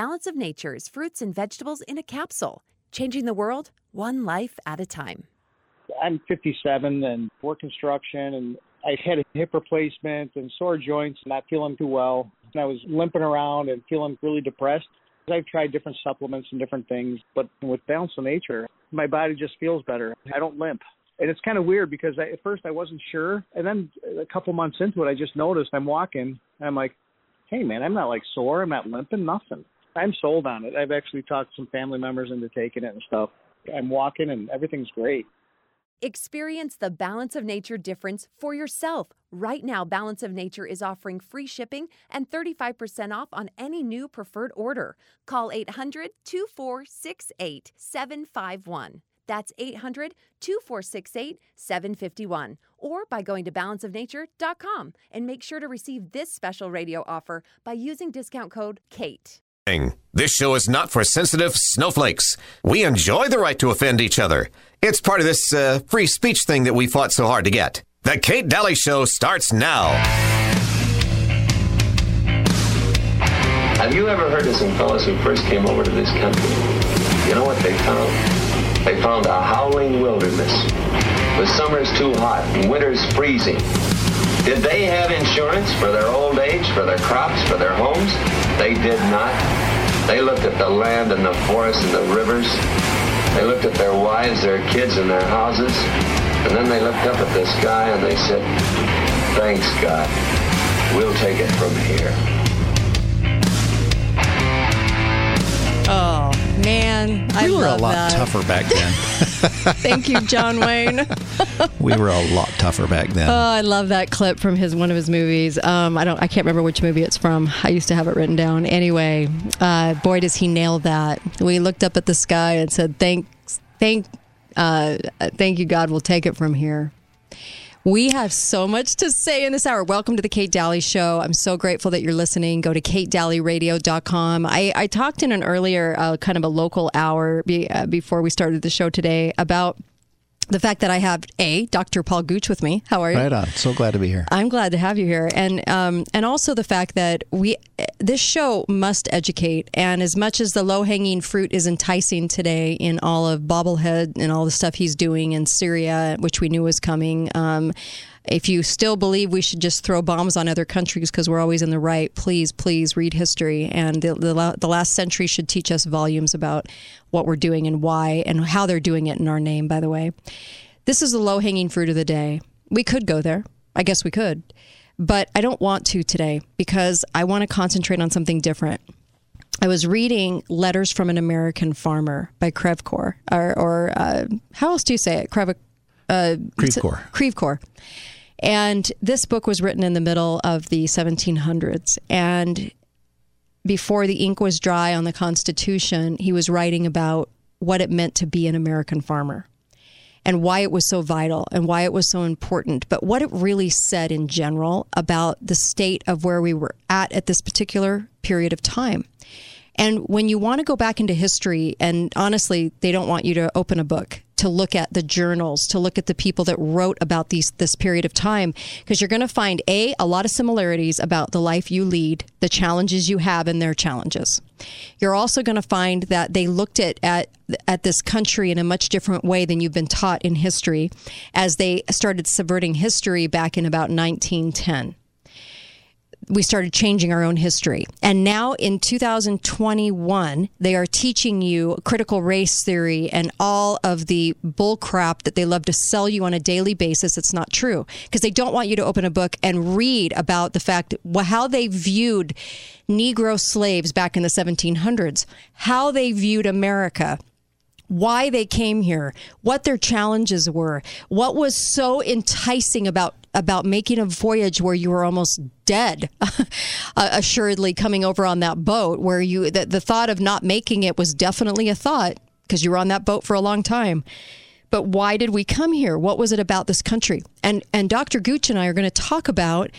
Balance of Nature's fruits and vegetables in a capsule, changing the world one life at a time. I'm 57 and work construction, and I had a hip replacement and sore joints, and not feeling too well. And I was limping around and feeling really depressed. I've tried different supplements and different things, but with Balance of Nature, my body just feels better. I don't limp. And it's kind of weird because I, at first I wasn't sure, and then a couple months into it, I just noticed I'm walking, and I'm like, "Hey, man, I'm not like sore. I'm not limping. Nothing. I'm sold on it. I've actually talked some family members into taking it and stuff. I'm walking, and everything's great." Experience the Balance of Nature difference for yourself. Right now, Balance of Nature is offering free shipping and 35% off on any new preferred order. Call 800 2468 751. That's 800 2468 751. Or by going to balanceofnature.com and make sure to receive this special radio offer by using discount code KATE. This show is not for sensitive snowflakes. We enjoy the right to offend each other. It's part of this uh, free speech thing that we fought so hard to get. The Kate Dalley Show starts now. Have you ever heard of some fellows who first came over to this country? You know what they found? They found a howling wilderness with summers too hot and winters freezing. Did they have insurance for their old age, for their crops, for their homes? They did not. They looked at the land and the forests and the rivers. They looked at their wives, their kids, and their houses. And then they looked up at the sky and they said, Thanks, God. We'll take it from here. Oh man, I we were a lot that. tougher back then. Thank you, John Wayne. we were a lot tougher back then. Oh, I love that clip from his one of his movies. Um, I don't, I can't remember which movie it's from. I used to have it written down. Anyway, uh, boy, does he nail that. We looked up at the sky and said, "Thanks, thank, uh, thank you, God. We'll take it from here." We have so much to say in this hour. Welcome to the Kate Dalley Show. I'm so grateful that you're listening. Go to katedalyradio.com. I, I talked in an earlier uh, kind of a local hour be, uh, before we started the show today about the fact that I have a Dr. Paul Gooch with me. How are you? Right on. So glad to be here. I'm glad to have you here, and um, and also the fact that we this show must educate. And as much as the low hanging fruit is enticing today in all of bobblehead and all the stuff he's doing in Syria, which we knew was coming. Um, if you still believe we should just throw bombs on other countries because we're always in the right, please, please read history. And the, the, the last century should teach us volumes about what we're doing and why and how they're doing it in our name, by the way. This is the low hanging fruit of the day. We could go there. I guess we could. But I don't want to today because I want to concentrate on something different. I was reading Letters from an American Farmer by Crèvecoeur, or, or uh, how else do you say it? Crev, uh, Crèvecoeur. Crèvecoeur. And this book was written in the middle of the 1700s. And before the ink was dry on the Constitution, he was writing about what it meant to be an American farmer and why it was so vital and why it was so important, but what it really said in general about the state of where we were at at this particular period of time. And when you want to go back into history, and honestly, they don't want you to open a book to look at the journals, to look at the people that wrote about these this period of time, because you're going to find a a lot of similarities about the life you lead, the challenges you have, and their challenges. You're also going to find that they looked at, at at this country in a much different way than you've been taught in history, as they started subverting history back in about 1910 we started changing our own history. And now in 2021, they are teaching you critical race theory and all of the bullcrap that they love to sell you on a daily basis. It's not true because they don't want you to open a book and read about the fact how they viewed Negro slaves back in the 1700s, how they viewed America why they came here, what their challenges were, what was so enticing about about making a voyage where you were almost dead, uh, assuredly coming over on that boat where you the, the thought of not making it was definitely a thought because you were on that boat for a long time. But why did we come here? What was it about this country? And and Dr. Gooch and I are going to talk about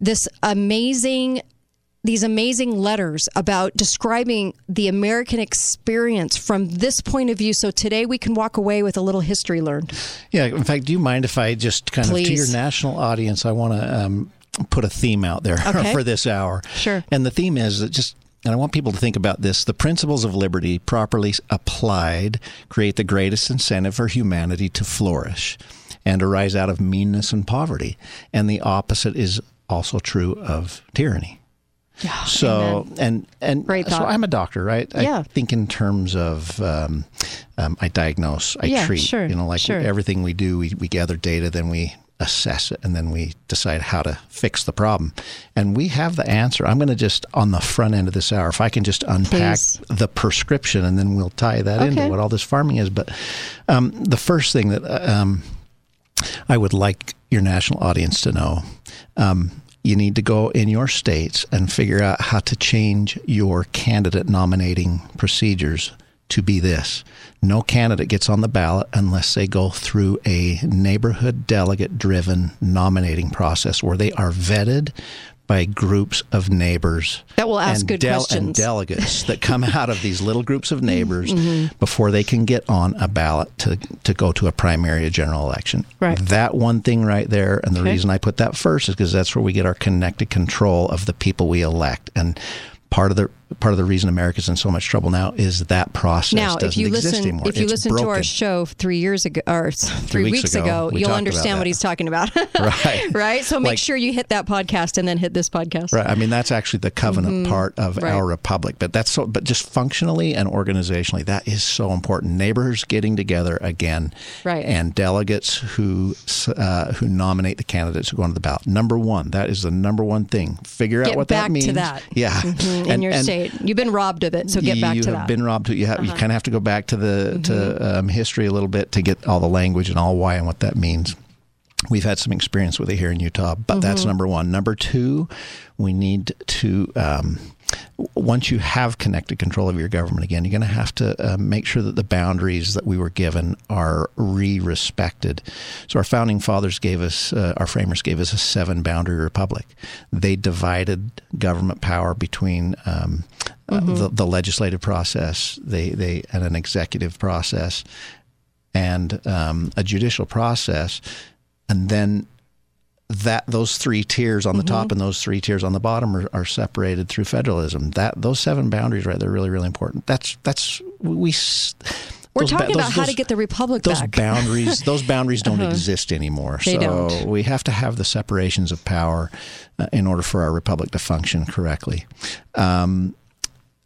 this amazing these amazing letters about describing the American experience from this point of view. So today we can walk away with a little history learned. Yeah. In fact, do you mind if I just kind Please. of, to your national audience, I want to um, put a theme out there Okay. for this hour. Sure. And the theme is that just and I want people to think about this. The principles of liberty, properly applied, create the greatest incentive for humanity to flourish and arise out of meanness and poverty. And the opposite is also true of tyranny. So amen. and and Great so. I'm a doctor, right? Yeah. I think in terms of um, um, I diagnose, I Yeah, treat. sure, You know, like sure. everything we do, we, we gather data, then we assess it, and then we decide how to fix the problem. And we have the answer. I'm going to just on the front end of this hour, if I can just unpack Please. the prescription, and then we'll tie that into what all this farming is. But um, the first thing that uh, um, I would like your national audience to know. You need to go in your states and figure out how to change your candidate nominating procedures to be this. No candidate gets on the ballot unless they go through a neighborhood delegate driven nominating process where they are vetted by groups of neighbors That will ask and good and questions. delegates that come out of these little groups of neighbors Mm-hmm. before they can get on a ballot to, to go to a primary or general election. Right. That one thing right there, and the Okay. reason I put that first is because that's where we get our connected control of the people we elect. And part of the part of the reason America's in so much trouble now is that process Now, doesn't if you exist listen, anymore. if you It's listen to our show three years ago or s- three, weeks weeks, ago, we you'll understand what he's talking about. Right. right. So make Like- sure you hit that podcast and then hit this podcast. Right. I mean, that's actually the covenant part of Mm-hmm. Right. our republic. But that's so. But just functionally and organizationally, that is so important. Neighbors getting together again, Right. And delegates who uh, who nominate the candidates who go on the ballot. Number one, that is the number one thing. Figure Get out what that means. to that. Yeah. Mhm, in And- your and state, you've been robbed of it. So get back you to that. Uh-huh. been robbed. You have you kind of have to go back to the Mm-hmm. to um, history a little bit to get all the language and all why and what that means. We've had some experience with it here in Utah, but Mm-hmm. that's number one. Number two, we need to. Um, once you have connected control of your government again, you're going to have to uh, make sure that the boundaries that we were given are re-respected. So our founding fathers gave us, uh, our framers gave us a seven-boundary republic. They divided government power between um, uh, the, the legislative process, they, they and an executive process, and um, a judicial process, and then that those three tiers on the top and those three tiers on the bottom are, are separated through federalism. That those seven boundaries right They're really really important. That's that's we. We're those ba- talking about those- how to get the republic those back. Uh-huh. boundaries those boundaries don't exist anymore They so don't. we have to have the separations of power uh, in order for our republic to function correctly um,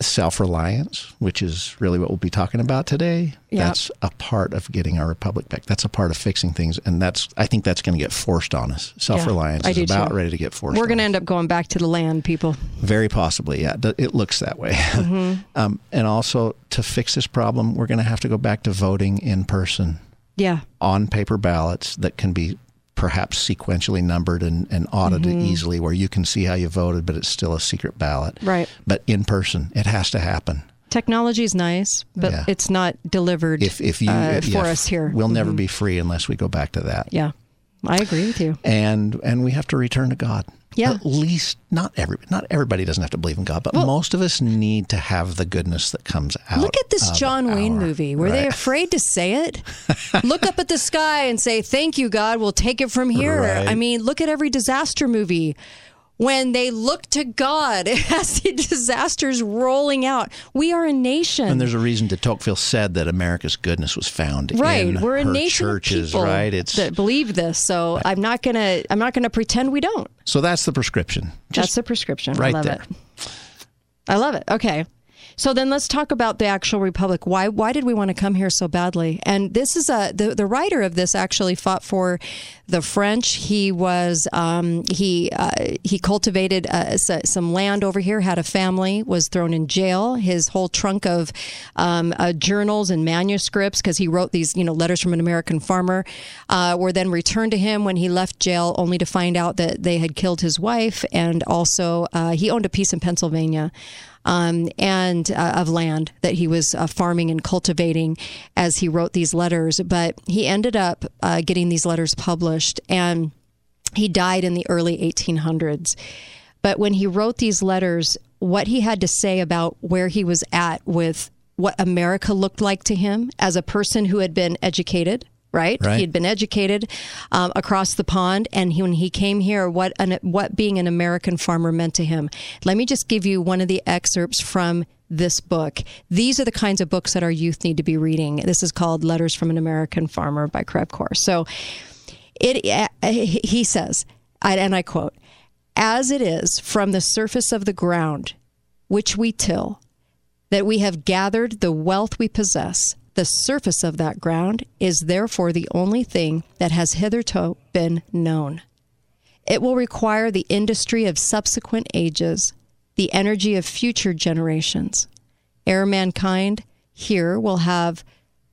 self-reliance which is really what we'll be talking about today Yeah. that's a part of getting our republic back that's a part of fixing things and that's i think that's going to get forced on us self-reliance I is about too. ready to get forced We're going to end up going back to the land, people. Very possibly, yeah. It looks that way. Mm-hmm. um, and also, to fix this problem, we're going to have to go back to voting in person Yeah. on paper ballots that can be perhaps sequentially numbered and, and audited Mm-hmm. easily, where you can see how you voted, but it's still a secret ballot. Right. But in person, it has to happen. Technology is nice, but Yeah. it's not delivered If if you uh, yeah, for us here. we'll never Mhm. be free unless we go back to that. Yeah. I agree with you. and and we have to return to God. Yeah. At least not every not everybody doesn't have to believe in God, but Well- most of us need to have the goodness that comes out. Look at this John Wayne our- movie. Were they afraid to say it? look up at the sky and say, Thank you, God. We'll take it from here. Right. I mean, look at every disaster movie. When they look to God as the disasters rolling out, we are a nation. And there's a reason de Tocqueville said that America's goodness was found right in we're a nation churches, of people right? It's that believe this so i'm not gonna i'm not gonna pretend we don't so that's the prescription. that's the prescription right i love there. it i love it okay so then let's talk about the actual republic. Why why did we want to come here so badly? And this is a the, the writer of this actually fought for the french. He was um, he uh, he cultivated uh, some land over here had a family was thrown in jail. His whole trunk of um, uh, journals and manuscripts because he wrote these you know letters from an american farmer uh, were then returned to him when he left jail only to find out that they had killed his wife. And also uh, he owned a piece in pennsylvania um, and uh, of land that he was uh, farming and cultivating as he wrote these letters. But he ended up uh, getting these letters published, and he died in the early 1800s. But when he wrote these letters, what he had to say about where he was at with what America looked like to him as a person who had been educated, Right? Right. he had been educated um, across the pond, and he, when he came here, what an, what being an American farmer meant to him. Let me just give you one of the excerpts from this book. These are the kinds of books that our youth need to be reading. This is called "Letters from an American Farmer" by Crèvecoeur. So, it uh, he says, and I quote: "As it is from the surface of the ground, which we till." that we have gathered the wealth we possess. The surface of that ground is therefore the only thing that has hitherto been known. It will require the industry of subsequent ages, the energy of future generations. Ere mankind here will have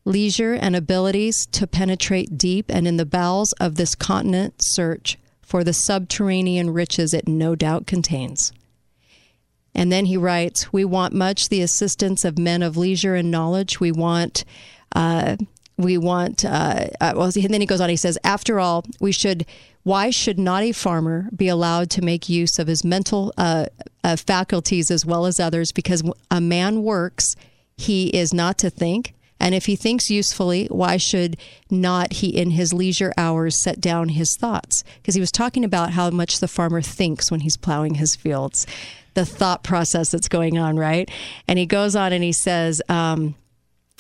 leisure and abilities to penetrate deep and in the bowels of this continent search for the subterranean riches it no doubt contains. And then he writes, We want much the assistance of men of leisure and knowledge. We want, uh, we want, uh, uh, well, and then he goes on, he says, After all, we should, why should not a farmer be allowed to make use of his mental uh, uh, faculties as well as others? Because a man works, he is not to think. And if he thinks usefully, why should not he, in his leisure hours, set down his thoughts? Because he was talking about how much the farmer thinks when he's plowing his fields the thought process that's going on, right? And he goes on and he says, um,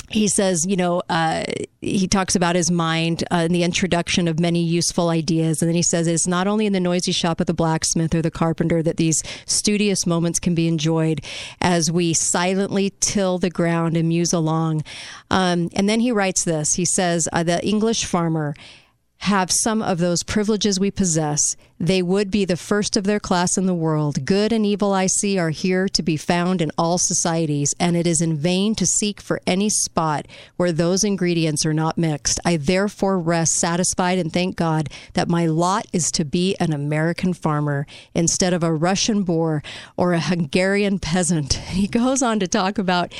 he says, you know, uh, he talks about his mind uh, in the introduction of many useful ideas. And then he says, it's not only in the noisy shop of the blacksmith or the carpenter that these studious moments can be enjoyed as we silently till the ground and muse along. Um, and then he writes this he says, uh, the English farmer have some of those privileges we possess, they would be the first of their class in the world. Good and evil, I see, are here to be found in all societies, and it is in vain to seek for any spot where those ingredients are not mixed. I therefore rest satisfied and thank God that my lot is to be an American farmer instead of a Russian boor or a Hungarian peasant. He goes on to talk about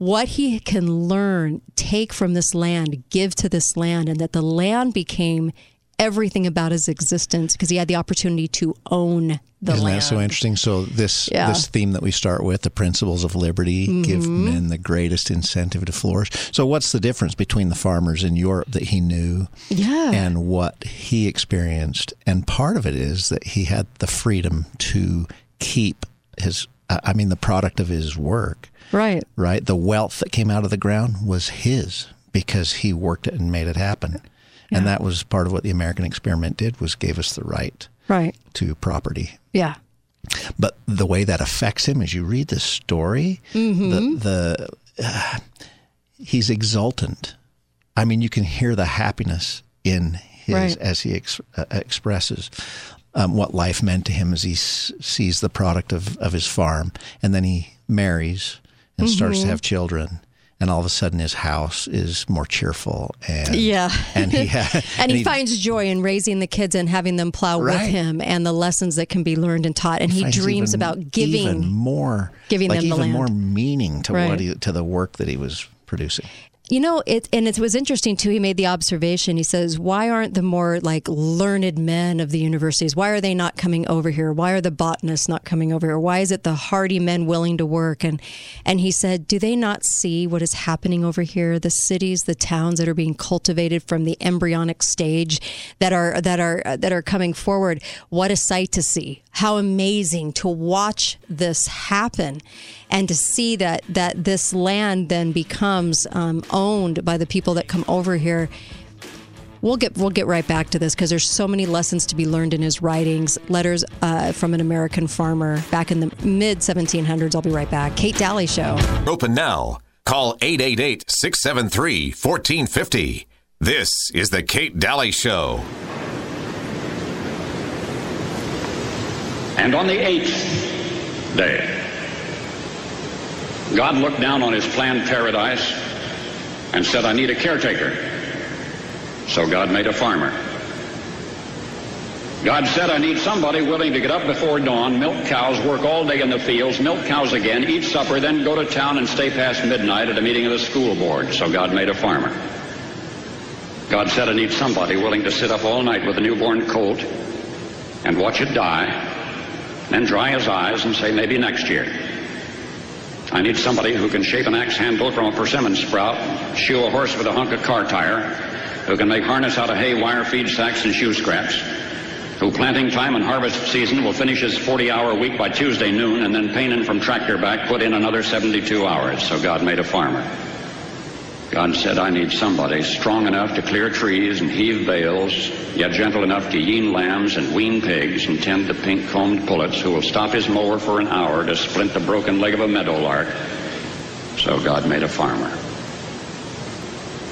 what he can learn, take from this land, give to this land, and that the land became everything about his existence because he had the opportunity to own the Isn't land. that so interesting? So this Yeah. this theme that we start with, the principles of liberty, give Mm-hmm. men the greatest incentive to flourish. So what's the difference between the farmers in Europe that he knew Yeah. and what he experienced? And part of it is that he had the freedom to keep his I mean the product of his work, Right. right? The wealth that came out of the ground was his because he worked it and made it happen. And that was part of what the American experiment did was gave us the right Right. to property. Yeah. But the way that affects him as you read the story, Mm-hmm. the, the uh, he's exultant. I mean, you can hear the happiness in his Right. as he ex, uh, expresses um, what life meant to him as he s- sees the product of, of his farm, and then he marries and starts Mm-hmm. to have children. And all of a sudden, his house is more cheerful, and Yeah. and he ha- And, he, finds joy in raising the kids and having them plow with him and the lessons that can be learned and taught. And he finds dreams even- about giving. even more giving like them the even land. more meaning to Right. what he, to the work that he was producing. You know, it and it was interesting too. He made the observation. He says, "Why aren't the more like learned men of the universities? Why are they not coming over here? Why are the botanists not coming over here? Why is it the hardy men willing to work?" And and he said, "Do they not see what is happening over here? The cities, the towns that are being cultivated from the embryonic stage, that are that are that are coming forward. What a sight to see! How amazing to watch this happen." and to see that that this land then becomes um, owned by the people that come over here. We'll get we'll get right back to this because there's so many lessons to be learned in his writings. Letters uh, from an American farmer back in the mid 1700s. I'll be right back. Kate Dalley Show. Open now. Call 888 673 1450. This is The Kate Dalley Show. And on the eighth day, God looked down on his planned paradise and said, I need a caretaker. So God made a farmer. God said, I need somebody willing to get up before dawn, milk cows, work all day in the fields, milk cows again, eat supper, then go to town and stay past midnight at a meeting of the school board. So God made a farmer. God said, I need somebody willing to sit up all night with a newborn colt and watch it die, then dry his eyes and say, maybe next year. I need somebody who can shape an axe handle from a persimmon sprout, shoe a horse with a hunk of car tire, who can make harness out of hay, wire, feed sacks, and shoe scraps, who planting time and harvest season will finish his 40-hour week by Tuesday noon, and then Paynin from tractor back put in another 72 hours. So God made a farmer. God said, I need somebody strong enough to clear trees and heave bales, yet gentle enough to yean lambs and wean pigs and tend the pink-combed pullets who will stop his mower for an hour to splint the broken leg of a meadowlark. So God made a farmer.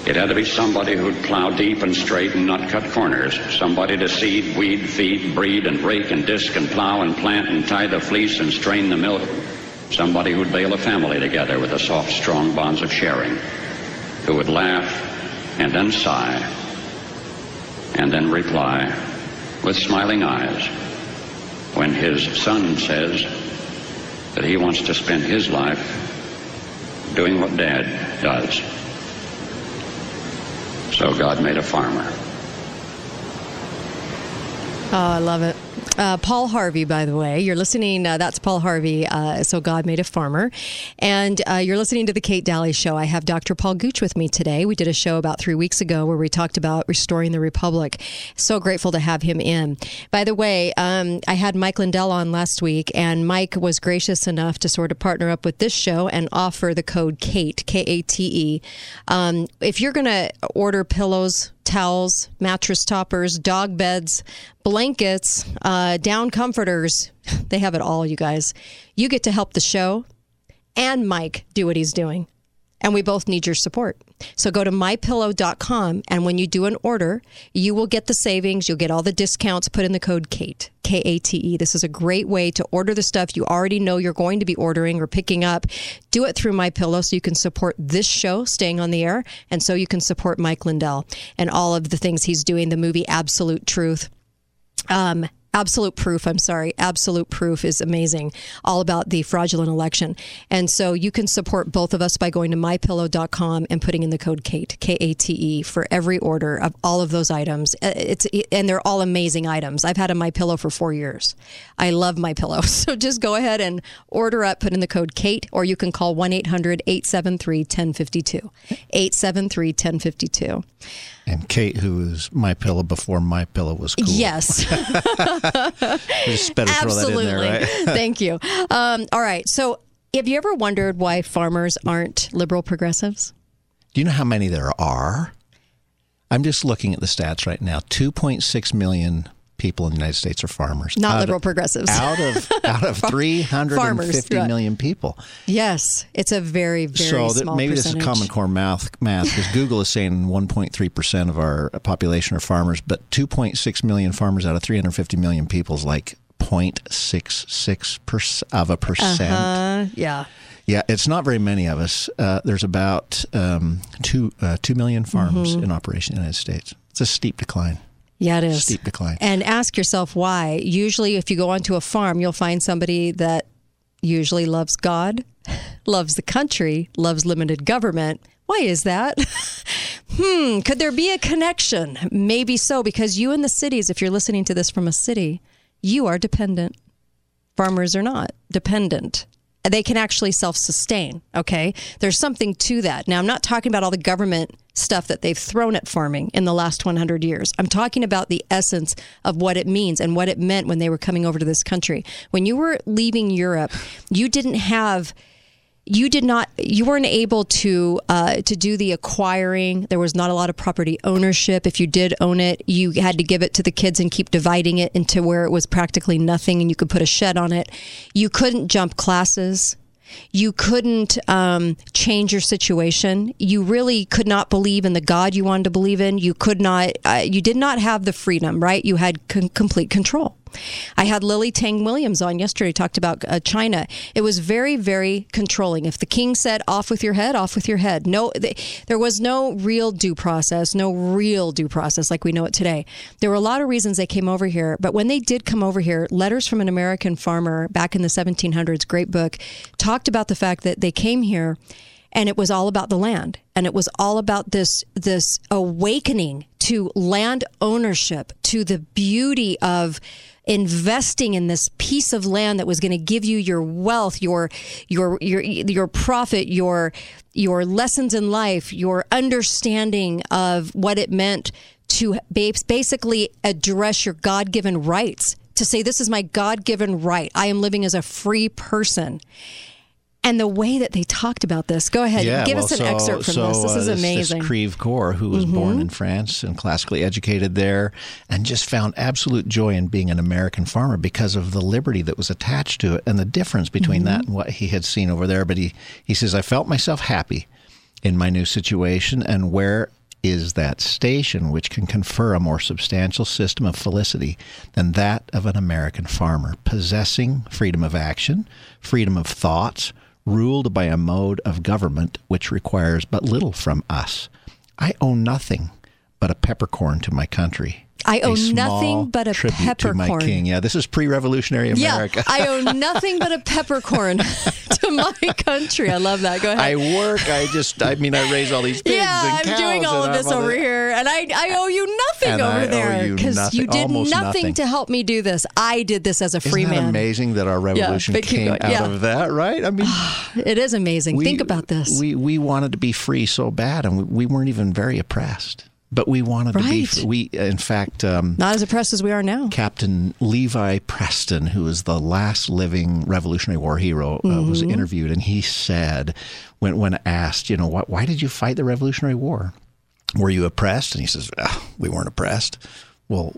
It had to be somebody who'd plow deep and straight and not cut corners. Somebody to seed, weed, feed, breed, and rake and disc and plow and plant and tie the fleece and strain the milk. Somebody who'd bale a family together with the soft, strong bonds of sharing who would laugh and then sigh and then reply with smiling eyes when his son says that he wants to spend his life doing what dad does. So God made a farmer. Oh, I love it. Uh, Paul Harvey, by the way, you're listening. Uh, that's Paul Harvey. Uh, so God made a farmer, and uh, you're listening to the Kate Dalley Show. I have Dr. Paul Gooch with me today. We did a show about three weeks ago where we talked about restoring the republic. So grateful to have him in. By the way, um, I had Mike Lindell on last week, and Mike was gracious enough to sort of partner up with this show and offer the code Kate K A T E. Um, if you're going to order pillows towels, mattress toppers, dog beds, blankets, uh, down comforters. They have it all, you guys. You get to help the show and Mike do what he's doing. And we both need your support. So go to mypillow.com and when you do an order, you will get the savings, you'll get all the discounts, put in the code KATE, K A T E. This is a great way to order the stuff you already know you're going to be ordering or picking up. Do it through MyPillow so you can support this show staying on the air and so you can support Mike Lindell and all of the things he's doing, the movie Absolute Truth. Um, Absolute Proof, I'm sorry. Absolute Proof is amazing, all about the fraudulent election. And so you can support both of us by going to mypillow.com and putting in the code KATE, K A T E, for every order of all of those items. Uh, It's and they're all amazing items. I've had a My Pillow for 4 years. I love My Pillow. So just go ahead and order up, put in the code KATE or you can call 1-800-873-1052. 873-1052. And Kate, who was my pillow before my pillow was cool. Yes. Just better throw that in Absolutely. there, right? Thank you. Um, all right. So, have you ever wondered why farmers aren't liberal progressives? Do you know how many there are? I'm just looking at the stats right now. 2.6 million people in the United States are farmers. Not Out liberal of- progressives. Out of out of 350 right. million people. Yes, it's a very, very so that maybe percentage. this is common core math math because Google is saying 1.3 percent of our population are farmers, but 2.6 million farmers out of 350 million people is like 0.66 percent of a percent. Uh, yeah. Yeah, it's not very many of us. Uh, there's about um, two uh, two million farms Mm-hmm. in operation in the United States. It's a steep decline. Yeah, it is. Steep decline. And ask yourself why. Usually, if you go onto a farm, you'll find somebody that usually loves God, loves the country, loves limited government. Why is that? hmm, could there be a connection? Maybe so, because you in the cities, if you're listening to this from a city, you are dependent. Farmers are not dependent. They can actually self sustain. Okay. There's something to that. Now, I'm not talking about all the government stuff that they've thrown at farming in the last 100 years. I'm talking about the essence of what it means and what it meant when they were coming over to this country. When you were leaving Europe, you didn't have you did not you weren't able to uh, to do the acquiring there was not a lot of property ownership if you did own it you had to give it to the kids and keep dividing it into where it was practically nothing and you could put a shed on it you couldn't jump classes you couldn't um, change your situation. You really could not believe in the God you wanted to believe in. You could not. Uh, you did not have the freedom, right? You had con- complete control. I had Lily Tang Williams on yesterday. Talked about uh, China. It was very, very controlling. If the king said "off with your head," off with your head. No, th- there was no real due process. No real due process like we know it today. There were a lot of reasons they came over here, but when they did come over here, letters from an American farmer back in the 1700s, great book, talked about the fact that they came here and it was all about the land and it was all about this this awakening to land ownership to the beauty of investing in this piece of land that was going to give you your wealth, your your your your profit, your your lessons in life, your understanding of what it meant to basically address your God-given rights to say this is my God-given right. I am living as a free person and the way that they talked about this. Go ahead, yeah, give well, us an so, excerpt from so, this. This uh, is amazing. This Creve who was mm-hmm. born in France and classically educated there, and just found absolute joy in being an American farmer because of the liberty that was attached to it and the difference between Mm-hmm. that and what he had seen over there. But he, he says, I felt myself happy in my new situation, and where is that station which can confer a more substantial system of felicity than that of an American farmer, possessing freedom of action, freedom of thoughts, ruled by a mode of government which requires but little from us. I owe nothing but a peppercorn to my country. I owe nothing but a tribute to my peppercorn. king. Yeah, this is pre-revolutionary America. Yeah, I owe nothing but a peppercorn to my country. I love that. Go ahead. I work. I just. I mean, I raise all these pigs yeah, and I'm doing all of this over here, and I, I owe you nothing And over owe there because you nothing, did nothing, nothing. to help me do this. I did this as a free Isn't that man. amazing that our revolution keep came out Yeah. of that? Right? I mean, It is amazing. we- Think about this. We we wanted to be free so bad, and we, we weren't even very oppressed. But we wanted to be. Free. We, in fact, um, Not as oppressed as we are now. Captain Levi Preston, who is the last living Revolutionary War hero, uh, was Mm-hmm. interviewed, and he said, when when asked, you know, why, why did you fight the Revolutionary War? Were you oppressed? And he says, "Ah, we weren't oppressed. Well,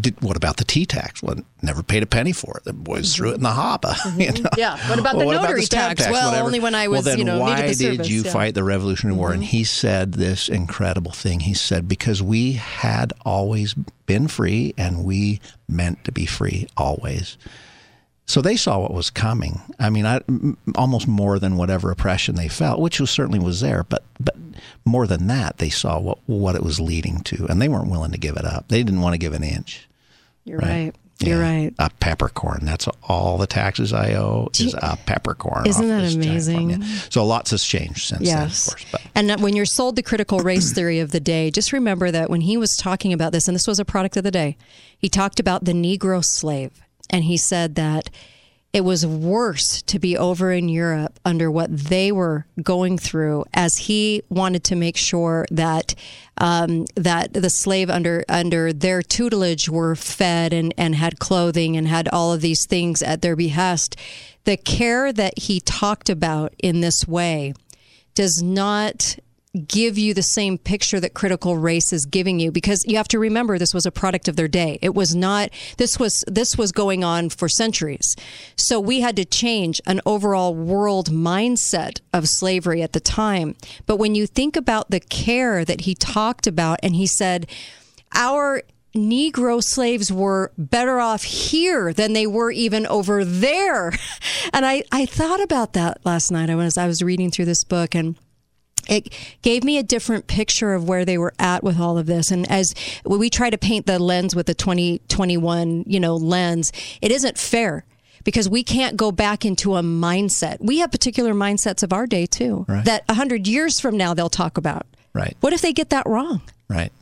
did, what about the tea tax? Well, never paid a penny for it. The boys threw it in the hopper. you know? Yeah. What about the Well, what notary stamp tax? Well, Whatever. only when I was, well, then you know, why the did service, you yeah. Mm-hmm. fight the Revolutionary War? And he said this incredible thing. He said, because we had always been free and we meant to be free always. So they saw what was coming. I mean, I, almost more than whatever oppression they felt, which was certainly was there, but but more than that, they saw what what it was leading to, and they weren't willing to give it up. They didn't want to give an inch. You're right. You're right. A peppercorn. That's all the taxes I owe is a peppercorn. Isn't that amazing? Yeah. So lots has changed since Yes. then, of course. But And uh, when you're sold the critical race theory of the day, just remember that when he was talking about this, and this was a product of the day, he talked about the Negro slave. And he said that it was worse to be over in Europe under what they were going through, as he wanted to make sure that um, that the slave under under their tutelage were fed and, and had clothing and had all of these things at their behest. The care that he talked about in this way does not give you the same picture that critical race is giving you because you have to remember this was a product of their day it was not this was this was going on for centuries so we had to change an overall world mindset of slavery at the time but when you think about the care that he talked about and he said our Negro slaves were better off here than they were even over there. And I, I thought about that last night. I was I was reading through this book and it gave me a different picture of where they were at with all of this. And as we try to paint the lens with the 2021, you know, lens, it isn't fair because we can't go back into a mindset. We have particular mindsets of our day too Right. that 100 years from now they'll talk about. right, What if they get that wrong? right.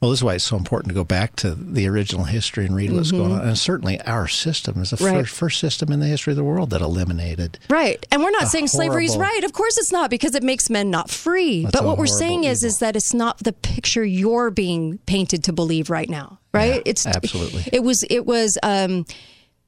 Well, this is why it's so important to go back to the original history and read what's going on. And certainly, our system is the Mm-hmm. Right. first, first system in the history of the world that eliminated Right. And we're not saying slavery's horrible- right. Of course it's not because it makes men not free. But what we're saying is is that it's not the picture you're being painted to believe right now. Right? Yeah, it's absolutely. It was it was um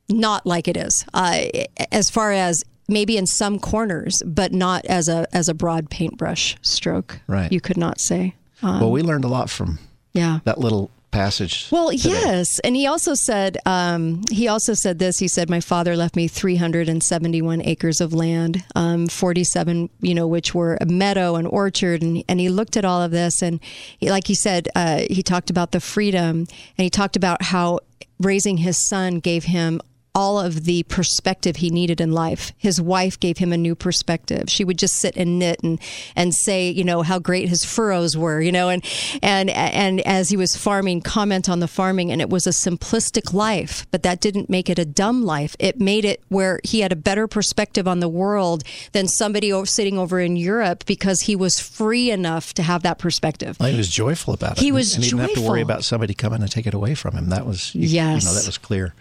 not like it is. Uh as far as maybe in some corners, but not as a as a broad paintbrush stroke. Right. You could not say. Um, well, we learned a lot from yeah. that little passage. Well, today. yes, and he also said um, he also said this. He said, "My father left me 371 acres of land, um, 47, you know, which were a meadow and orchard." And and he looked at all of this, and he, like he said, uh, he talked about the freedom, and he talked about how raising his son gave him all of the perspective he needed in life. His wife gave him a new perspective. She would just sit and knit and and say, you know, how great his furrows were, you know, and and and as he was farming, comment on the farming, and it was a simplistic life, but that didn't make it a dumb life. It made it where he had a better perspective on the world than somebody sitting over in Europe because he was free enough to have that perspective. Well, he was joyful about it. He was and he didn't have to worry about somebody coming to take it away from him. That was you, Yes. you know that was clear.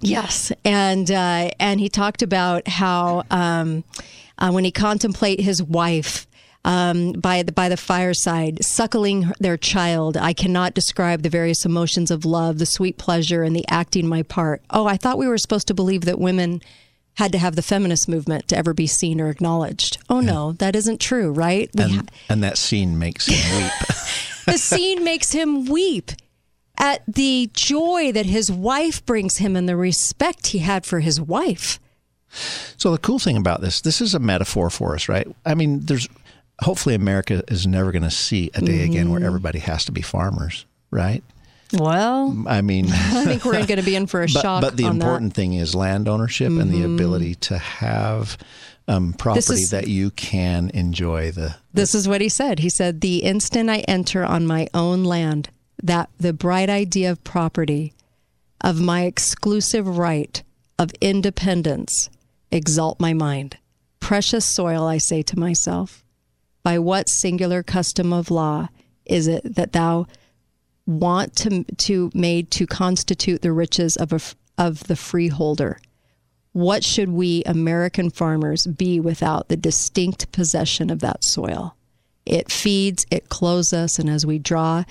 Yes, and uh, and he talked about how um, uh, when he contemplate his wife. Um, by the by the fireside, suckling their child, I cannot describe the various emotions of love, the sweet pleasure, and the acting my part. Oh, I thought we were supposed to believe that women had to have the feminist movement to ever be seen or acknowledged. Oh no, that isn't true, right? We ha- And, and that scene makes him weep. the scene makes him weep at the joy that his wife brings him and the respect he had for his wife. So the cool thing about this, this is a metaphor for us, right? I mean, there's hopefully America is never going to see a day again Mm-hmm. where everybody has to be farmers, right? Well, I mean, I think we're going to be in for a but, shock. but the important thing is land ownership and the ability to have um, property is- that you can enjoy the that. This is what he said. He said, "The instant I enter on my own land, that the bright idea of property, of my exclusive right of independence, exalt my mind. Precious soil, I say to myself, by what singular custom of law is it that thou want to to made to constitute the riches of a, of the freeholder? What should we American farmers be without the distinct possession of that soil? It feeds, it clothes us, and as we draw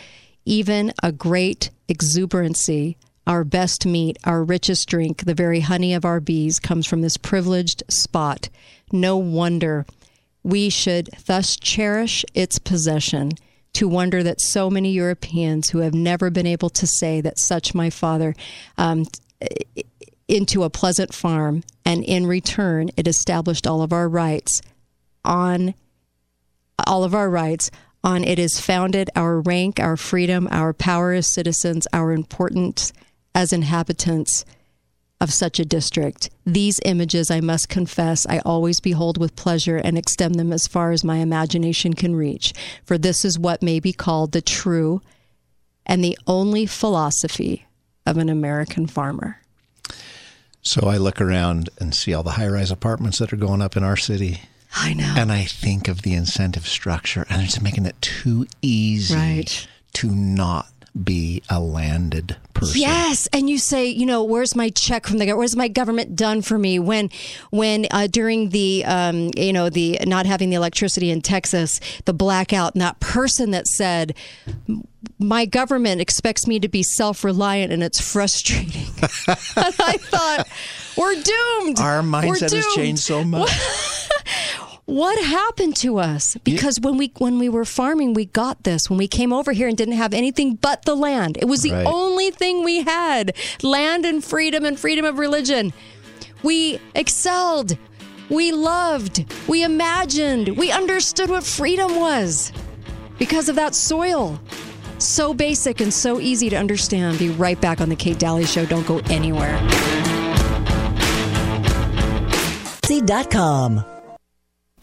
even a great exuberancy, our best meat, our richest drink, the very honey of our bees comes from this privileged spot. No wonder we should thus cherish its possession. To wonder that so many Europeans who have never been able to say that such my father um, into a pleasant farm, and in return, it established all of our rights on all of our rights on it is founded our rank, our freedom, our power as citizens, our importance as inhabitants of such a district. These images, I must confess, I always behold with pleasure and extend them as far as my imagination can reach. For this is what may be called the true and the only philosophy of an American farmer. So I look around and see all the high rise apartments that are going up in our city. I know. And I think of the incentive structure, and it's making it too easy Right. to not be a landed person. Yes, and you say, you know, where's my check from the government? Where's my government done for me? When, when uh, during the, um, you know, the not having the electricity in Texas, the blackout, and that person that said, my government expects me to be self-reliant, and it's frustrating. and I thought, we're doomed. Our mindset has changed so much. What happened to us? Because when we when we were farming, we got this. When we came over here and didn't have anything but the land, it was the Right. only thing we had: land and freedom and freedom of religion. We excelled. We loved. We imagined. We understood what freedom was because of that soil. So basic and so easy to understand. Be right back on the Kate Dalley Show. Don't go anywhere. com.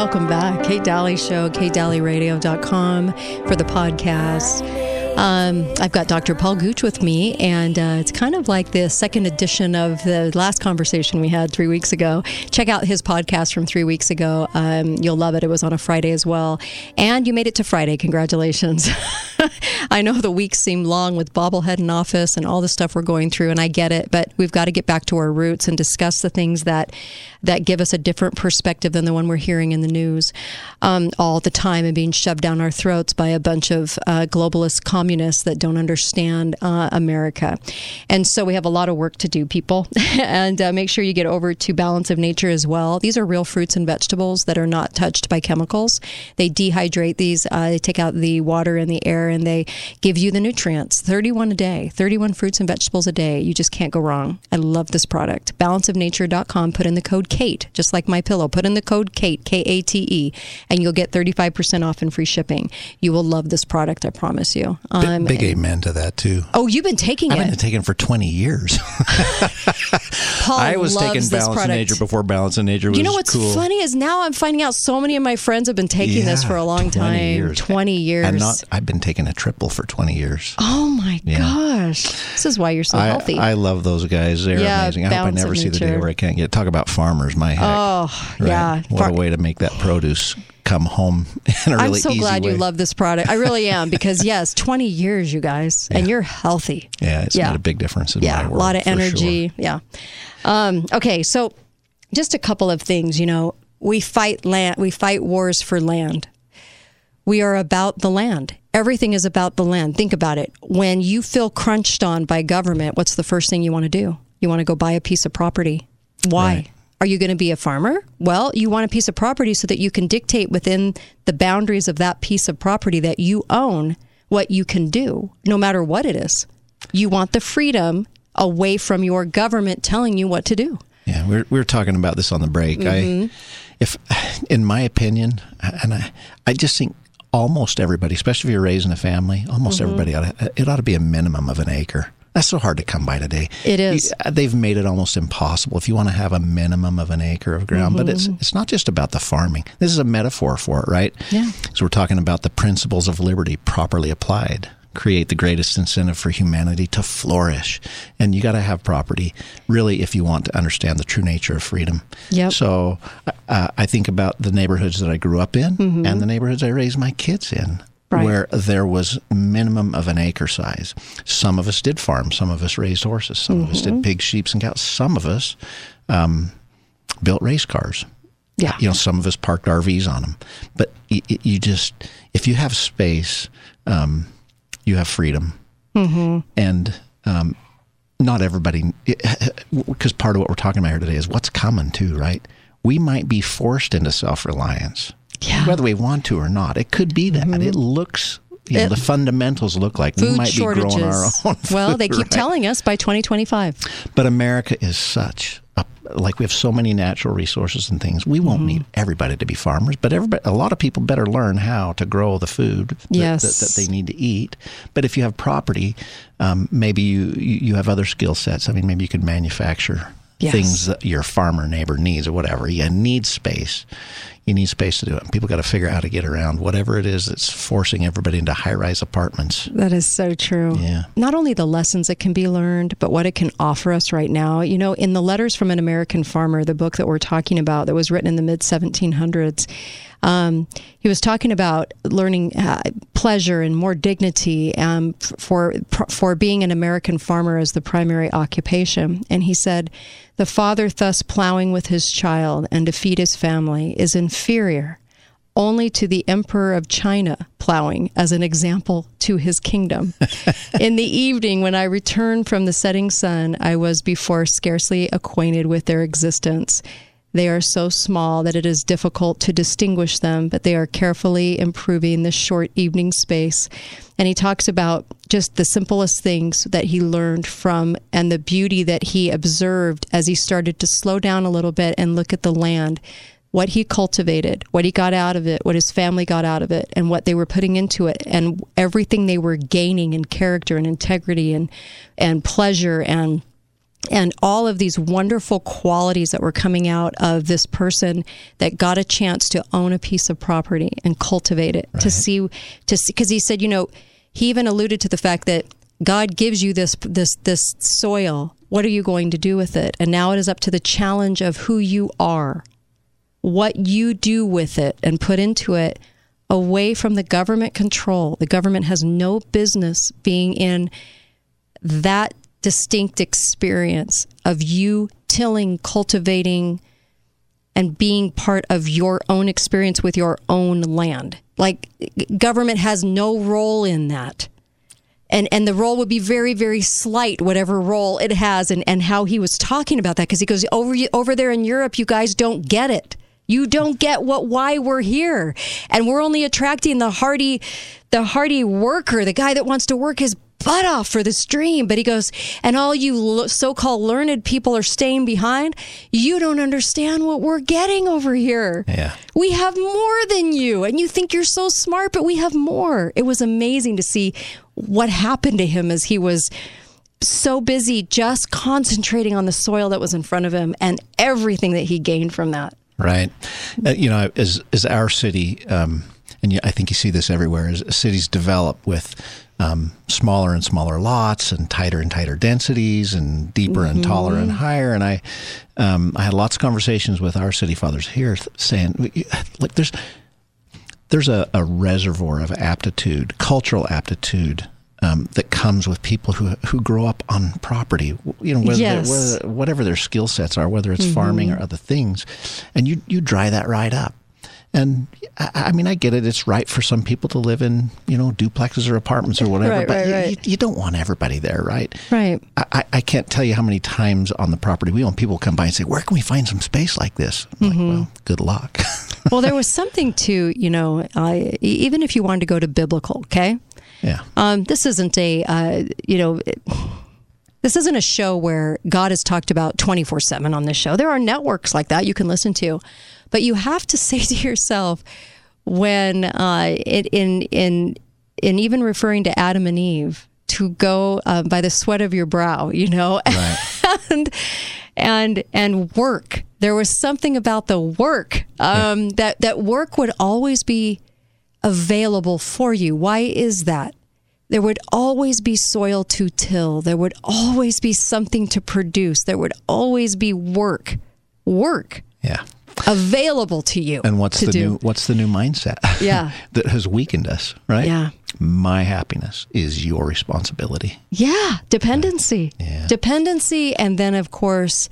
Welcome back. Kate Dalley Show, katedalyradio.com for the podcast. Um, I've got Dr. Paul Gooch with me, and uh, it's kind of like the second edition of the last conversation we had three weeks ago. Check out his podcast from three weeks ago. Um, you'll love it. It was on a Friday as well. And you made it to Friday. Congratulations. I know the weeks seem long with bobblehead in office and all the stuff we're going through, and I get it, but we've got to get back to our roots and discuss the things that that give us a different perspective than the one we're hearing in the news um, all the time and being shoved down our throats by a bunch of uh, globalist communists that don't understand uh, America. And so we have a lot of work to do, people. and uh, make sure you get over to Balance of Nature as well. These are real fruits and vegetables that are not touched by chemicals. They dehydrate these, uh, they take out the water and the air, and they give you the nutrients 31 a day, 31 fruits and vegetables a day. You just can't go wrong. I love this product. Balanceofnature.com. Put in the code KATE, just like my pillow. Put in the code KATE, K A T E, and you'll get 35% off and free shipping. You will love this product, I promise you. Um, Big amen to that too. Oh, you've been taking it. I've been taking it for 20 years. Paul I was taking Balance product. Nature before Balance of Nature was you know what's cool. funny is now I'm finding out so many of my friends have been taking this for a long 20 time. years. 20 years. And not, I've been taking a triple for 20 years. oh my Yeah. gosh. This is why you're so I, healthy. I love those guys. They're Yeah, amazing. I hope I never see the day where I can't get. Talk about farmers, my heck. oh, Right? yeah. What Far- a way to make that produce come home in a really I'm so glad way. you love this product. I really am because yes, 20 years, you guys, and you're healthy. Yeah, it's Yeah. made a big difference in yeah, my a lot of for sure. energy. Yeah. Um, okay, so just a couple of things. You know, we fight land. We fight wars for land. We are about the land. Everything is about the land. Think about it. When you feel crunched on by government, what's the first thing you want to do? You want to go buy a piece of property. Why? Right. Are you going to be a farmer? Well, you want a piece of property so that you can dictate within the boundaries of that piece of property that you own what you can do, no matter what it is. You want the freedom away from your government telling you what to do. Yeah, we're we were talking about this on the break. Mm-hmm. I, if, in my opinion, and I, I just think almost everybody, especially if you're raising a family, almost Mm-hmm. everybody, ought to, it ought to be a minimum of an acre. That's so hard to come by today. It is. They've made it almost impossible if you want to have a minimum of an acre of ground. But it's Mm-hmm. it's not just about the farming. This is a metaphor for it, right? Yeah. So we're talking about the principles of liberty properly applied create the greatest incentive for humanity to flourish. And you got to have property, really, if you want to understand the true nature of freedom. Yep. So uh, I think about the neighborhoods that I grew up in and the neighborhoods I raised my kids in. Mm-hmm. Right. Where there was minimum of an acre size. Some of us did farm. Some of us raised horses. Some of us Mm-hmm. did pigs, sheep, and cows. Some of us um, built race cars Yeah. you know some of us parked RVs on them but y- y- you just if you have space um, you have freedom Mm-hmm. and um, not everybody because part of what we're talking about here today is what's coming too right we might be forced into self-reliance Yeah. whether we want to or not it could be that it looks you know, the fundamentals look like we might shortages. be growing our own well, they keep right? telling us by 2025. But America is such a, like we have so many natural resources and things. We Mm-hmm. won't need everybody to be farmers, but everybody, a lot of people better learn how to grow the food that, Yes. that, that they need to eat. But if you have property, um, maybe you, you you have other skill sets. I mean, maybe you could manufacture Yes. things that your farmer neighbor needs or whatever. You need space. You need space to do it. People got to figure out how to get around whatever it is that's forcing everybody into high-rise apartments. That is so true. Yeah. Not only the lessons that can be learned, but what it can offer us right now. You know, in the Letters from an American Farmer, the book that we're talking about that was written in the mid 1700s, um, he was talking about learning uh, pleasure and more dignity um, for for being an American farmer as the primary occupation. And he said, "The father thus plowing with his child and to feed his family is inferior." only to the Emperor of China plowing as an example to his kingdom. In the evening, when I returned from the setting sun, I was before scarcely acquainted with their existence. They are so small that it is difficult to distinguish them, but they are carefully improving the short evening space. And he talks about just the simplest things that he learned from and the beauty that he observed as he started to slow down a little bit and look at the land what he cultivated, what he got out of it, what his family got out of it, and what they were putting into it, and everything they were gaining in character and integrity and and pleasure and and all of these wonderful qualities that were coming out of this person that got a chance to own a piece of property and cultivate it to see to see because he said you know he even alluded to the fact that God gives you this this this soil. What are you going to do with it? And now it is up to the challenge of who you are, what you do with it, and put into it away from the government control. The government has no business being in that distinct experience of you tilling, cultivating, and being part of your own experience with your own land. Like government has no role in that. And and the role would be very very slight whatever role it has and and how he was talking about that because he goes over over there in Europe you guys don't get it. You don't get what why we're here. And we're only attracting the hardy the hardy worker, the guy that wants to work his butt off for this dream. But he goes, and all you so called learned people are staying behind. You don't understand what we're getting over here. Yeah. We have more than you. And you think you're so smart, but we have more. It was amazing to see what happened to him as he was so busy just concentrating on the soil that was in front of him and everything that he gained from that. Right. Uh, you know, as as our city, um, and I think you see this everywhere, as cities develop with um, smaller and smaller lots and tighter and tighter densities and deeper and taller and higher. And I, um, I had lots of conversations with our city fathers here, th- saying, "Look, there's there's a, a reservoir of aptitude, cultural aptitude." Um, that comes with people who who grow up on property, you know, whether, Yes. whether whatever their skill sets are, whether it's farming or other things, and you you dry that right up. And I, I mean, I get it; it's right for some people to live in you know duplexes or apartments or whatever, Right, but right, you, right. You, you don't want everybody there, right? Right. I, I- can't tell you how many times on the property we own, people come by and say, "Where can we find some space like this?" I'm like, well, good luck. well, there was something to, you know, I, even if you wanted to go to biblical, okay? Yeah, Um, this isn't a, uh, you know, it, this isn't a show where God is talked about 24 7 on this show. There are networks like that you can listen to. But you have to say to yourself, when uh, it, in, in, in even referring to Adam and Eve, to go uh, by the sweat of your brow, you know, and and and work. There was something about the work um, that that work would always be available for you. Why is that? There would always be soil to till. There would always be something to produce. There would always be work, work yeah. available to you. And what's the do. new what's the new mindset? Yeah. that has weakened us, right? Yeah. My happiness is your responsibility. Yeah, dependency. Yeah. Dependency. And then, of course,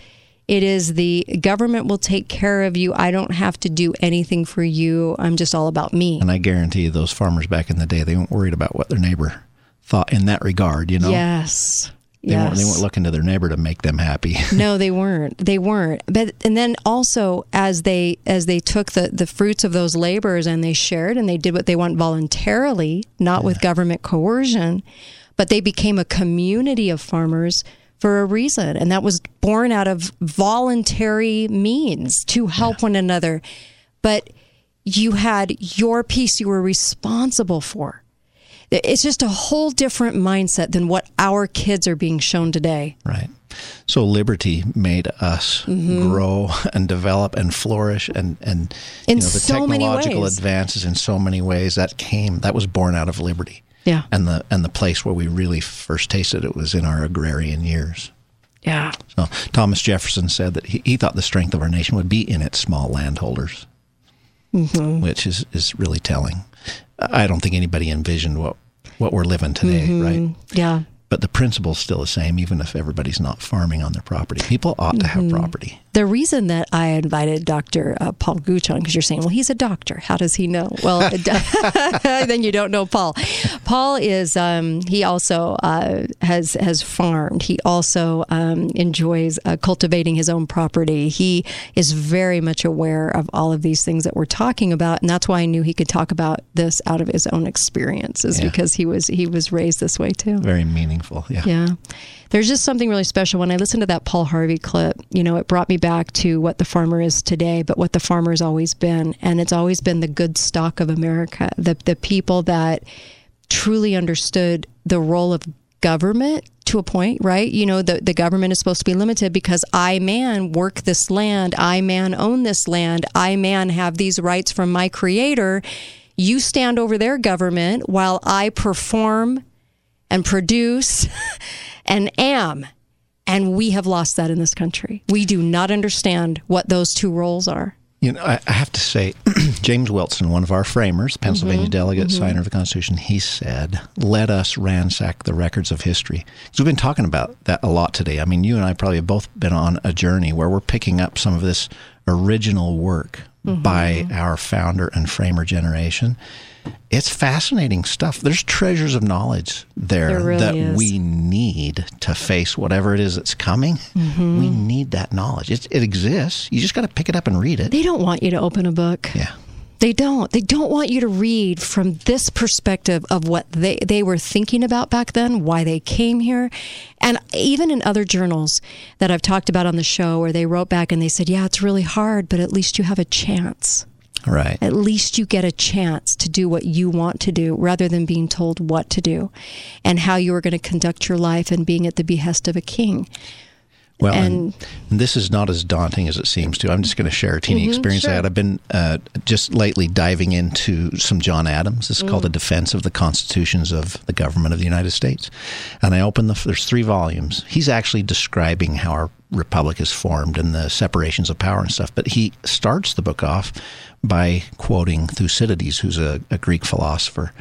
it is the government will take care of you. I don't have to do anything for you. I'm just all about me. And I guarantee you, those farmers back in the day, they weren't worried about what their neighbor thought in that regard. You know, Yes. they yes. weren't they weren't looking to their neighbor to make them happy. no, they weren't. They weren't. But and then also as they as they took the the fruits of those labors and they shared and they did what they want voluntarily, not with government coercion, but they became a community of farmers for a reason, and that was born out of voluntary means to help one another. But you had your piece you were responsible for. It's just a whole different mindset than what our kids are being shown today. Right. So liberty made us Mm-hmm. grow and develop and flourish and and In you know the so technological advances in so many ways that came that was born out of liberty. Yeah. And the and the place where we really first tasted it was in our agrarian years. Yeah. So Thomas Jefferson said that he, he thought the strength of our nation would be in its small landholders, Mm-hmm. which is, is really telling. I don't think anybody envisioned what what we're living today, Mm-hmm. right? Yeah. But the principle's still the same, even if everybody's not farming on their property. People ought to have Mm-hmm. property. The reason that I invited Dr. Uh, Paul Gooch on, because you're saying, well, he's a doctor. How does he know? Well, then you don't know Paul. Paul is, um, he also uh, has, has farmed. He also um, enjoys uh, cultivating his own property. He is very much aware of all of these things that we're talking about. And that's why I knew he could talk about this out of his own experiences Yeah. because he was, he was raised this way too. Very meaningful. Yeah. Yeah. There's just something really special. When I listened to that Paul Harvey clip, you know, it brought me back to what the farmer is today, but what the farmer has always been. And it's always been the good stock of America, the, the people that truly understood the role of government to a point, right? You know, the, the government is supposed to be limited because I, man, work this land. I, man, own this land. I, man, have these rights from my creator. You stand over their government while I perform and produce and am. And we have lost that in this country. We do not understand what those two roles are. You know, I, I have to say, James Wilson, one of our framers, Pennsylvania Mm-hmm. delegate, signer of the Constitution, he said, "Let us ransack the records of history." So we've been talking about that a lot today. I mean, you and I probably have both been on a journey where we're picking up some of this original work Mm-hmm. by our founder and framer generation. It's fascinating stuff. There's treasures of knowledge there, There really that is. we need to face whatever it is that's coming. Mm-hmm. We need that knowledge. It, it exists. You just got to pick it up and read it. They don't want you to open a book. Yeah. They don't. They don't want you to read from this perspective of what they, they were thinking about back then, why they came here. And even in other journals that I've talked about on the show where they wrote back and they said, Yeah, it's really hard, but at least you have a chance. Right. At least you get a chance to do what you want to do rather than being told what to do and how you are going to conduct your life and being at the behest of a king. Well, and, and- this is not as daunting as it seems to. I'm just going to share a teeny experience I had. I've been uh, just lately diving into some John Adams. This is called A Defense of the Constitutions of the Government of the United States. And I opened the, there's three volumes. He's actually describing how our republic is formed and the separations of power and stuff. But he starts the book off by quoting Thucydides, who's a, a Greek philosopher.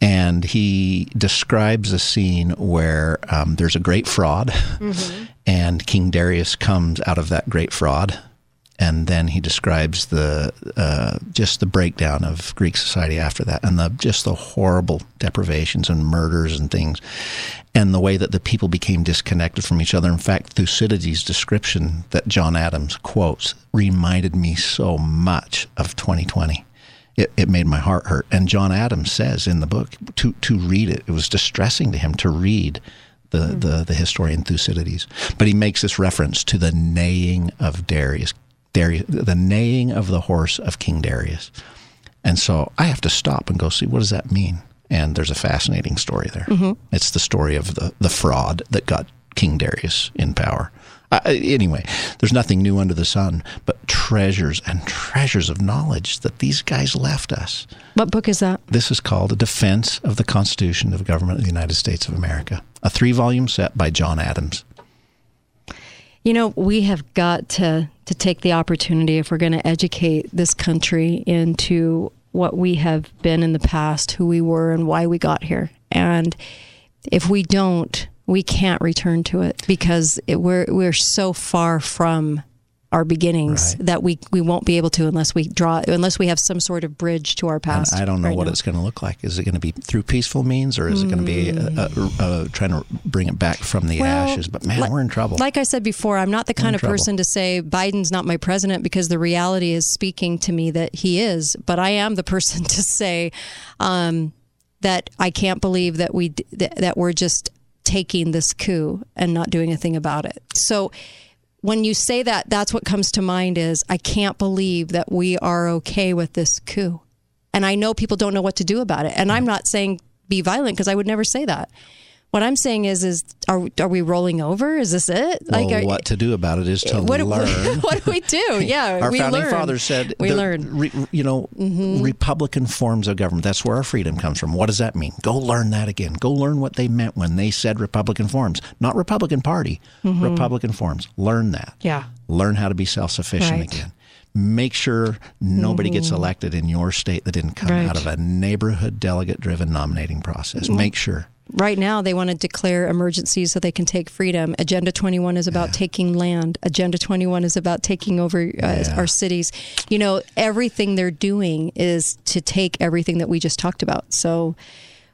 And he describes a scene where um, there's a great fraud, and King Darius comes out of that great fraud, and then he describes the uh, just the breakdown of Greek society after that, and the just the horrible deprivations and murders and things, and the way that the people became disconnected from each other. In fact, Thucydides' description that John Adams quotes reminded me so much of 2020 it, it made my heart hurt. And John Adams says in the book to to read it, it was distressing to him to read the, the, the historian Thucydides. But he makes this reference to the neighing of Darius, Darius, the neighing of the horse of King Darius. And so I have to stop and go see what does that mean. And there's a fascinating story there. It's the story of the, the fraud that got King Darius in power. Uh, anyway, there's nothing new under the sun, but treasures and treasures of knowledge that these guys left us. What book is that? This is called A Defense of the Constitution of the Government of the United States of America, a three volume set by John Adams. You know, we have got to to take the opportunity if we're going to educate this country into what we have been in the past, who we were, and why we got here. And if we don't, we can't return to it because it, we're we're so far from our beginnings Right. that we we won't be able to unless we draw unless we have some sort of bridge to our And past. I don't know right what now. it's going to look like. Is it going to be through peaceful means, or is it going to be uh, uh, uh, trying to bring it back from the Well, ashes? But man, li- we're in trouble. Like I said before, I'm not the kind of trouble. person to say Biden's not my president because the reality is speaking to me that he is. But I am the person to say um, that I can't believe that we that, that we're just taking this coup and not doing a thing about it. So when you say that, that's what comes to mind is I can't believe that we are okay with this coup. And I know people don't know what to do about it. And I'm not saying be violent because I would never say that. What I'm saying is, is are are we rolling over? Is this it? well, are- what to do about it is to what, learn. what do we do? Yeah, Our we founding learn. fathers said we learn. Mm-hmm. Re, you know, Republican forms of government. That's where our freedom comes from. What does that mean? Go learn that again. Go learn what they meant when they said Republican forms, not Republican Party. Republican forms. Learn that. Mm-hmm. Yeah. Learn how to be self-sufficient Right. Mm-hmm. again. Make sure nobody gets elected in your state that didn't come Right. out of a neighborhood delegate-driven nominating process. Make sure. Right now, they want to declare emergencies so they can take freedom. Agenda 21 is about taking land. Agenda 21 is about taking over uh, Yeah. our cities. You know, everything they're doing is to take everything that we just talked about. So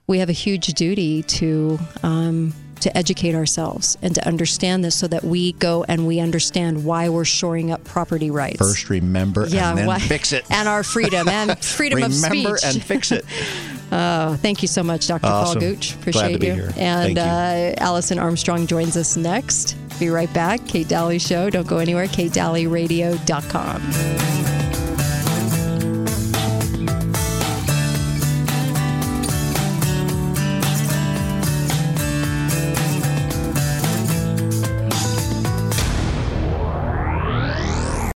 we have a huge duty to. Um, to educate ourselves and to understand this so that we go and we understand why we're shoring up property rights. First, remember and then why- fix it. And our freedom and freedom of speech. Remember and fix it. Oh, thank you so much, Dr. Paul Awesome. Gooch. Glad Appreciate you. here. And. Uh, Allison Armstrong joins us next. Be right back. Kate Dalley Show. Don't go anywhere. KateDalleyRadio.com.